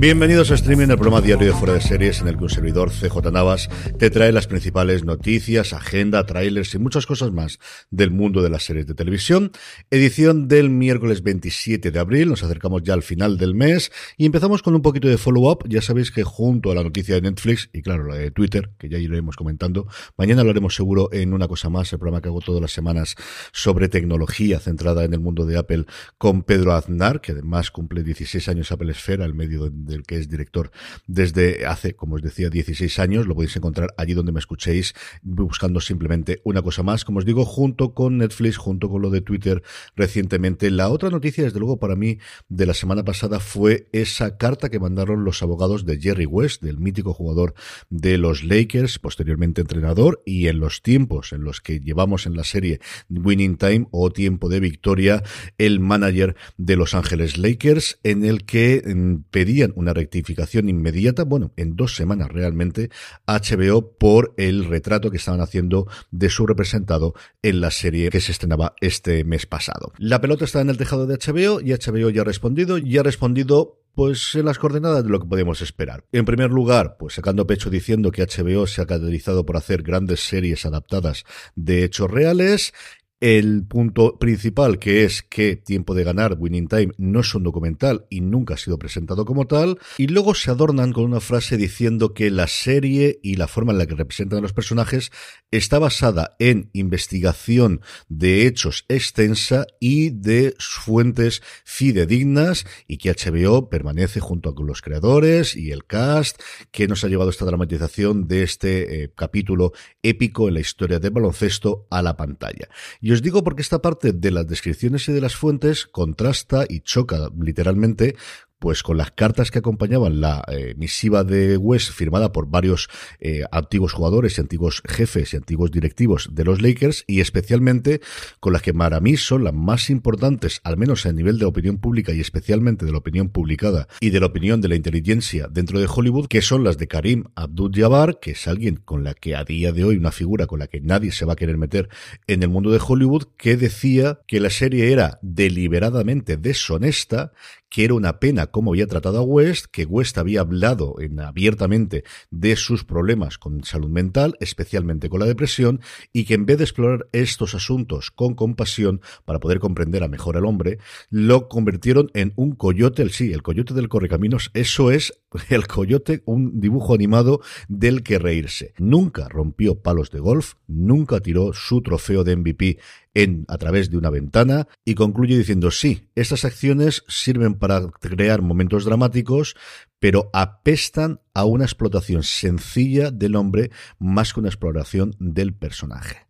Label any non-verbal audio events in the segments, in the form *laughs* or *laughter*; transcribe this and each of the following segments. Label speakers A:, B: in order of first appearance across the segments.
A: Bienvenidos a Streaming, el programa diario de Fuera de Series en el que un servidor CJ Navas te trae las principales noticias, agenda, trailers y muchas cosas más del mundo de las series de televisión. Edición del miércoles 27 de abril, nos acercamos ya al final del mes y empezamos con un poquito de follow-up. Ya sabéis que junto a la noticia de Netflix y claro, la de Twitter, que ya iremos comentando, mañana hablaremos seguro en una cosa más, el programa que hago todas las semanas sobre tecnología centrada en el mundo de Apple con Pedro Aznar, que además cumple 16 años Apple Esfera, el medio de del que es director desde hace, como os decía, 16 años. Lo podéis encontrar allí donde me escuchéis, buscando simplemente una cosa más. Como os digo, junto con Netflix, junto con lo de Twitter recientemente. La otra noticia, desde luego, para mí, de la semana pasada fue esa carta que mandaron los abogados de Jerry West, del mítico jugador de los Lakers, posteriormente entrenador, y en los tiempos en los que llevamos en la serie Winning Time o Tiempo de Victoria, el manager de Los Ángeles Lakers, en el que mm, pedían una rectificación inmediata, bueno, en dos semanas realmente, HBO por el retrato que estaban haciendo de su representado en la serie que se estrenaba este mes pasado. La pelota está en el tejado de HBO y HBO ya ha respondido, y ha respondido pues en las coordenadas de lo que podemos esperar. En primer lugar, pues sacando pecho diciendo que HBO se ha caracterizado por hacer grandes series adaptadas de hechos reales el punto principal, que es que Tiempo de Ganar, Winning Time, no es un documental y nunca ha sido presentado como tal. Y luego se adornan con una frase diciendo que la serie y la forma en la que representan a los personajes está basada en investigación de hechos extensa y de fuentes fidedignas y que HBO permanece junto con los creadores y el cast que nos ha llevado esta dramatización de este eh, capítulo épico en la historia del baloncesto a la pantalla. Y os digo porque esta parte de las descripciones y de las fuentes contrasta y choca literalmente pues con las cartas que acompañaban la eh, misiva de West firmada por varios eh, antiguos jugadores y antiguos jefes y antiguos directivos de los Lakers y especialmente con las que para mí son las más importantes, al menos a nivel de opinión pública y especialmente de la opinión publicada y de la opinión de la inteligencia dentro de Hollywood, que son las de Karim Abdul-Jabbar, que es alguien con la que a día de hoy, una figura con la que nadie se va a querer meter en el mundo de Hollywood, que decía que la serie era deliberadamente deshonesta, que era una pena cómo había tratado a West, que West había hablado en, abiertamente de sus problemas con salud mental, especialmente con la depresión, y que en vez de explorar estos asuntos con compasión para poder comprender a mejor al hombre, lo convirtieron en un coyote, el sí, el coyote del correcaminos, eso es *laughs* el coyote, un dibujo animado del que reírse. Nunca rompió palos de golf, nunca tiró su trofeo de MVP en, a través de una ventana y concluye diciendo sí, estas acciones sirven para crear momentos dramáticos, pero apestan a una explotación sencilla del hombre más que una exploración del personaje.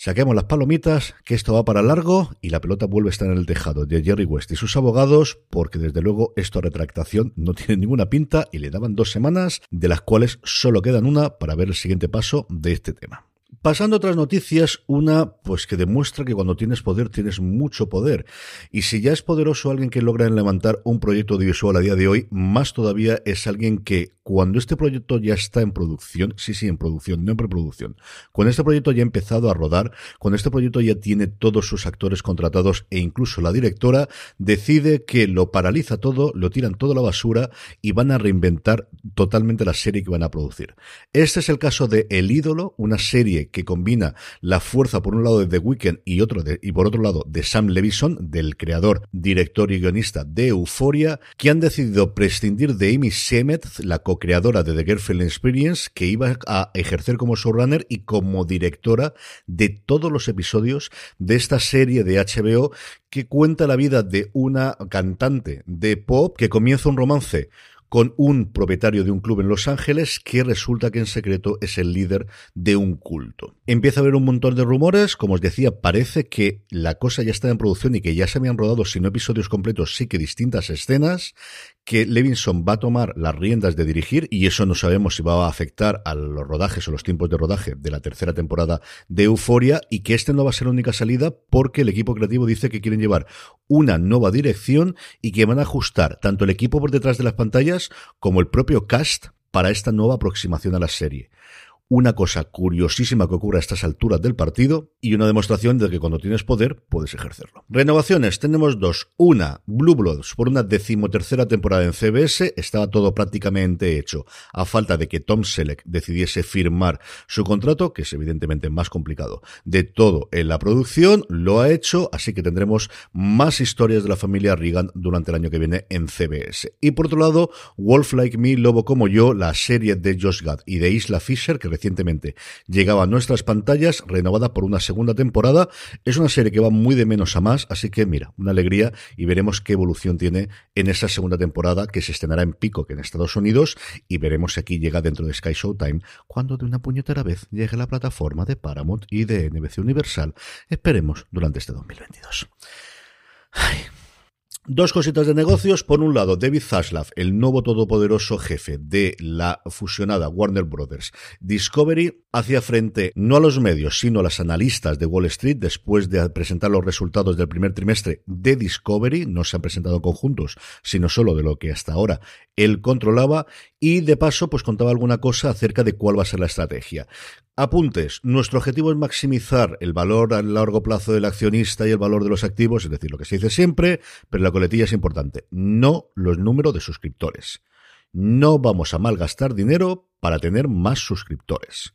A: Saquemos las palomitas, que esto va para largo y la pelota vuelve a estar en el tejado de Jerry West y sus abogados, porque desde luego esto retractación no tiene ninguna pinta y le daban dos semanas, de las cuales solo quedan una para ver el siguiente paso de este tema. Pasando a otras noticias, una pues que demuestra que cuando tienes poder tienes mucho poder. Y si ya es poderoso alguien que logra levantar un proyecto audiovisual a día de hoy, más todavía es alguien que cuando este proyecto ya está en producción, sí, sí, en producción, no en preproducción, cuando este proyecto ya ha empezado a rodar, cuando este proyecto ya tiene todos sus actores contratados e incluso la directora, decide que lo paraliza todo, lo tiran todo a la basura y van a reinventar totalmente la serie que van a producir. Este es el caso de El ídolo, una serie que combina la fuerza por un lado de The Weeknd y, otro de, y por otro lado de Sam Levison, del creador, director y guionista de Euphoria, que han decidido prescindir de Amy Semmett, la co-creadora de The Girlfriend Experience, que iba a ejercer como showrunner y como directora de todos los episodios de esta serie de HBO que cuenta la vida de una cantante de pop que comienza un romance con un propietario de un club en Los Ángeles que resulta que en secreto es el líder de un culto. Empieza a haber un montón de rumores, como os decía, parece que la cosa ya está en producción y que ya se habían rodado, si no episodios completos, sí que distintas escenas, que Levinson va a tomar las riendas de dirigir y eso no sabemos si va a afectar a los rodajes o los tiempos de rodaje de la tercera temporada de Euforia y que este no va a ser la única salida porque el equipo creativo dice que quieren llevar una nueva dirección y que van a ajustar tanto el equipo por detrás de las pantallas como el propio cast para esta nueva aproximación a la serie una cosa curiosísima que ocurre a estas alturas del partido y una demostración de que cuando tienes poder puedes ejercerlo. Renovaciones, tenemos dos. Una, Blue Bloods, por una decimotercera temporada en CBS, estaba todo prácticamente hecho, a falta de que Tom Selleck decidiese firmar su contrato, que es evidentemente más complicado, de todo en la producción, lo ha hecho, así que tendremos más historias de la familia Reagan durante el año que viene en CBS. Y por otro lado, Wolf Like Me, Lobo como yo, la serie de Josh Gad y de Isla Fisher, que recientemente llegaba a nuestras pantallas, renovada por una segunda temporada. Es una serie que va muy de menos a más, así que mira, una alegría y veremos qué evolución tiene en esa segunda temporada que se estrenará en pico que en Estados Unidos y veremos si aquí llega dentro de Sky Showtime cuando de una puñetera vez llegue la plataforma de Paramount y de NBC Universal. Esperemos durante este 2022. Ay. Dos cositas de negocios. Por un lado, David Zaslav, el nuevo todopoderoso jefe de la fusionada Warner Brothers Discovery, hacía frente no a los medios, sino a las analistas de Wall Street después de presentar los resultados del primer trimestre de Discovery. No se han presentado conjuntos, sino solo de lo que hasta ahora él controlaba. Y de paso, pues contaba alguna cosa acerca de cuál va a ser la estrategia. Apuntes. Nuestro objetivo es maximizar el valor a largo plazo del accionista y el valor de los activos, es decir, lo que se dice siempre, pero la coletilla es importante. No los números de suscriptores. No vamos a malgastar dinero para tener más suscriptores.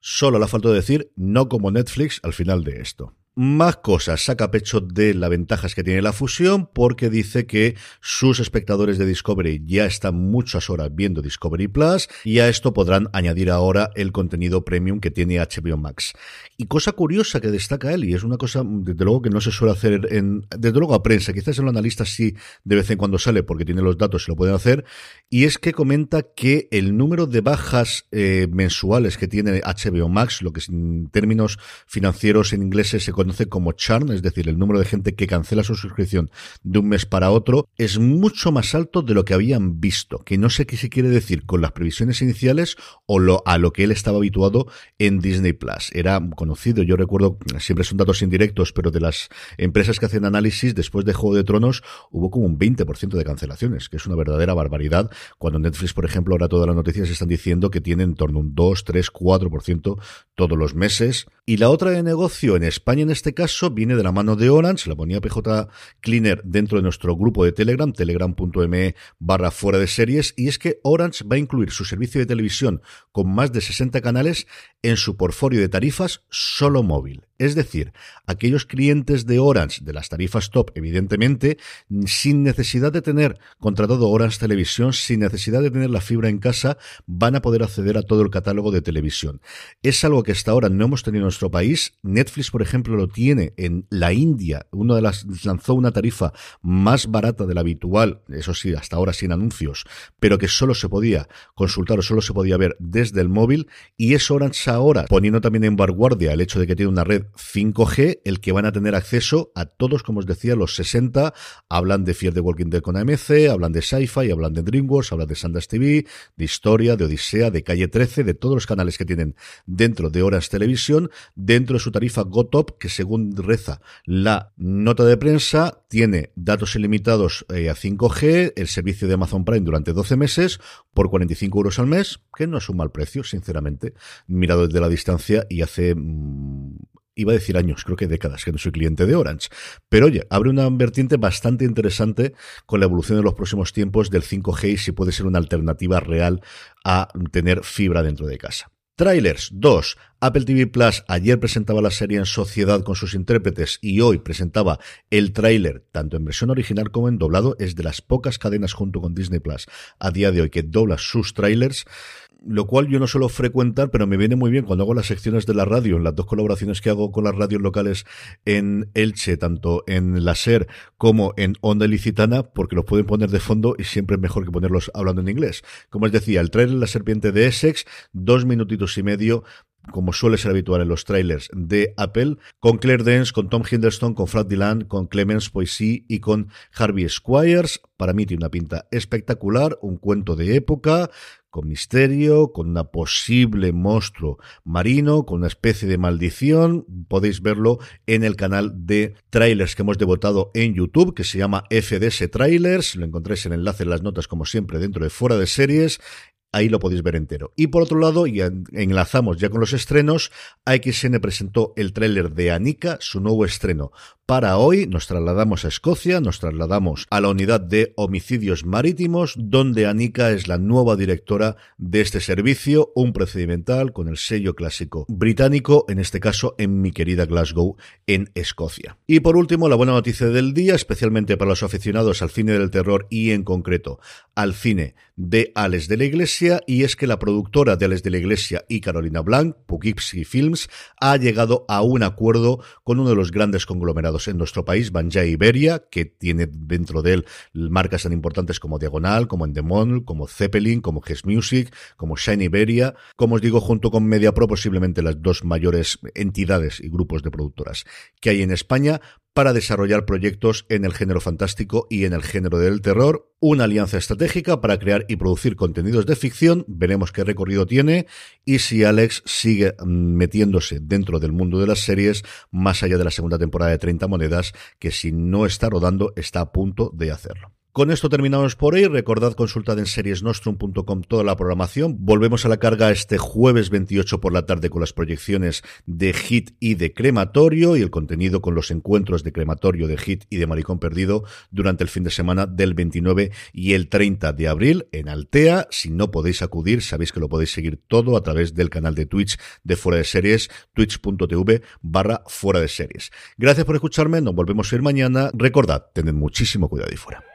A: Solo le falta decir no como Netflix al final de esto. Más cosas, saca pecho de las ventajas que tiene la fusión porque dice que sus espectadores de Discovery ya están muchas horas viendo Discovery Plus y a esto podrán añadir ahora el contenido premium que tiene HBO Max. Y cosa curiosa que destaca él, y es una cosa desde luego que no se suele hacer en, desde luego a prensa, quizás en los analistas sí de vez en cuando sale porque tiene los datos y lo pueden hacer, y es que comenta que el número de bajas eh, mensuales que tiene HBO Max, lo que en términos financieros en inglés se como churn, es decir, el número de gente que cancela su suscripción de un mes para otro, es mucho más alto de lo que habían visto, que no sé qué se quiere decir con las previsiones iniciales o lo, a lo que él estaba habituado en Disney Plus. Era conocido, yo recuerdo, siempre son datos indirectos, pero de las empresas que hacen análisis, después de Juego de Tronos, hubo como un 20% de cancelaciones, que es una verdadera barbaridad, cuando Netflix, por ejemplo, ahora todas las noticias están diciendo que tienen en torno a un 2, 3, 4% todos los meses. Y la otra de negocio en España en este caso viene de la mano de Orange, la ponía PJ Cleaner dentro de nuestro grupo de Telegram, telegram.me barra fuera de series, y es que Orange va a incluir su servicio de televisión con más de 60 canales en su portfolio de tarifas solo móvil. Es decir, aquellos clientes de Orange, de las tarifas top, evidentemente, sin necesidad de tener contratado Orange Televisión, sin necesidad de tener la fibra en casa, van a poder acceder a todo el catálogo de televisión. Es algo que hasta ahora no hemos tenido en nuestro país. Netflix, por ejemplo, lo tiene en la India. Uno de las lanzó una tarifa más barata de la habitual, eso sí, hasta ahora sin anuncios, pero que solo se podía consultar o solo se podía ver desde el móvil. Y es Orange ahora, poniendo también en vanguardia el hecho de que tiene una red 5G, el que van a tener acceso a todos, como os decía, los 60. Hablan de Fear the Walking Dead con AMC, hablan de Sci-Fi, hablan de DreamWorks, hablan de Sanders TV, de Historia, de Odisea, de Calle 13, de todos los canales que tienen dentro de Orange Televisión, dentro de su tarifa GoTop, que según reza la nota de prensa, tiene datos ilimitados eh, a 5G, el servicio de Amazon Prime durante 12 meses, por 45 euros al mes, que no es un mal precio, sinceramente, mirado desde la distancia y hace mm, iba a decir años, creo que décadas que no soy cliente de Orange. Pero oye, abre una vertiente bastante interesante con la evolución de los próximos tiempos del 5G y si puede ser una alternativa real a tener fibra dentro de casa. Trailers 2. Apple TV Plus ayer presentaba la serie en sociedad con sus intérpretes y hoy presentaba el tráiler tanto en versión original como en doblado. Es de las pocas cadenas junto con Disney Plus a día de hoy que dobla sus trailers lo cual yo no suelo frecuentar, pero me viene muy bien cuando hago las secciones de la radio, en las dos colaboraciones que hago con las radios locales en Elche, tanto en la SER como en Onda Licitana, porque los pueden poner de fondo y siempre es mejor que ponerlos hablando en inglés. Como os decía, el trailer La Serpiente de Essex, dos minutitos y medio, como suele ser habitual en los trailers de Apple, con Claire Dance, con Tom Hiddleston, con Fred Dylan, con Clemens Poissy y con Harvey Squires. Para mí tiene una pinta espectacular, un cuento de época, con misterio, con una posible monstruo marino, con una especie de maldición. Podéis verlo en el canal de trailers que hemos devotado en YouTube, que se llama FDS Trailers. Lo encontráis en el enlace en las notas, como siempre, dentro de Fuera de Series. Ahí lo podéis ver entero. Y por otro lado, y enlazamos ya con los estrenos, AXN presentó el tráiler de Anika, su nuevo estreno. Para hoy nos trasladamos a Escocia, nos trasladamos a la unidad de homicidios marítimos, donde Anika es la nueva directora de este servicio, un procedimental con el sello clásico británico, en este caso en mi querida Glasgow, en Escocia. Y por último, la buena noticia del día, especialmente para los aficionados al cine del terror y en concreto al cine de Alex de la Iglesia, y es que la productora de Alex de la Iglesia y Carolina Blanc, Poughkeepsie Films, ha llegado a un acuerdo con uno de los grandes conglomerados en nuestro país, Banja Iberia, que tiene dentro de él marcas tan importantes como Diagonal, como Endemol, como Zeppelin, como Hess Music, como Shine Iberia, como os digo, junto con MediaPro, posiblemente las dos mayores entidades y grupos de productoras que hay en España para desarrollar proyectos en el género fantástico y en el género del terror. Una alianza estratégica para crear y producir contenidos de ficción. Veremos qué recorrido tiene y si Alex sigue mm, metiéndose dentro del mundo de las series más allá de la segunda temporada de 30 monedas, que si no está rodando está a punto de hacerlo. Con esto terminamos por hoy. Recordad consultad en seriesnostrum.com toda la programación. Volvemos a la carga este jueves 28 por la tarde con las proyecciones de Hit y de Crematorio y el contenido con los encuentros de Crematorio, de Hit y de Maricón Perdido durante el fin de semana del 29 y el 30 de abril en Altea. Si no podéis acudir, sabéis que lo podéis seguir todo a través del canal de Twitch de Fuera de Series, twitch.tv barra Fuera de Series. Gracias por escucharme. Nos volvemos a ir mañana. Recordad, tened muchísimo cuidado y fuera.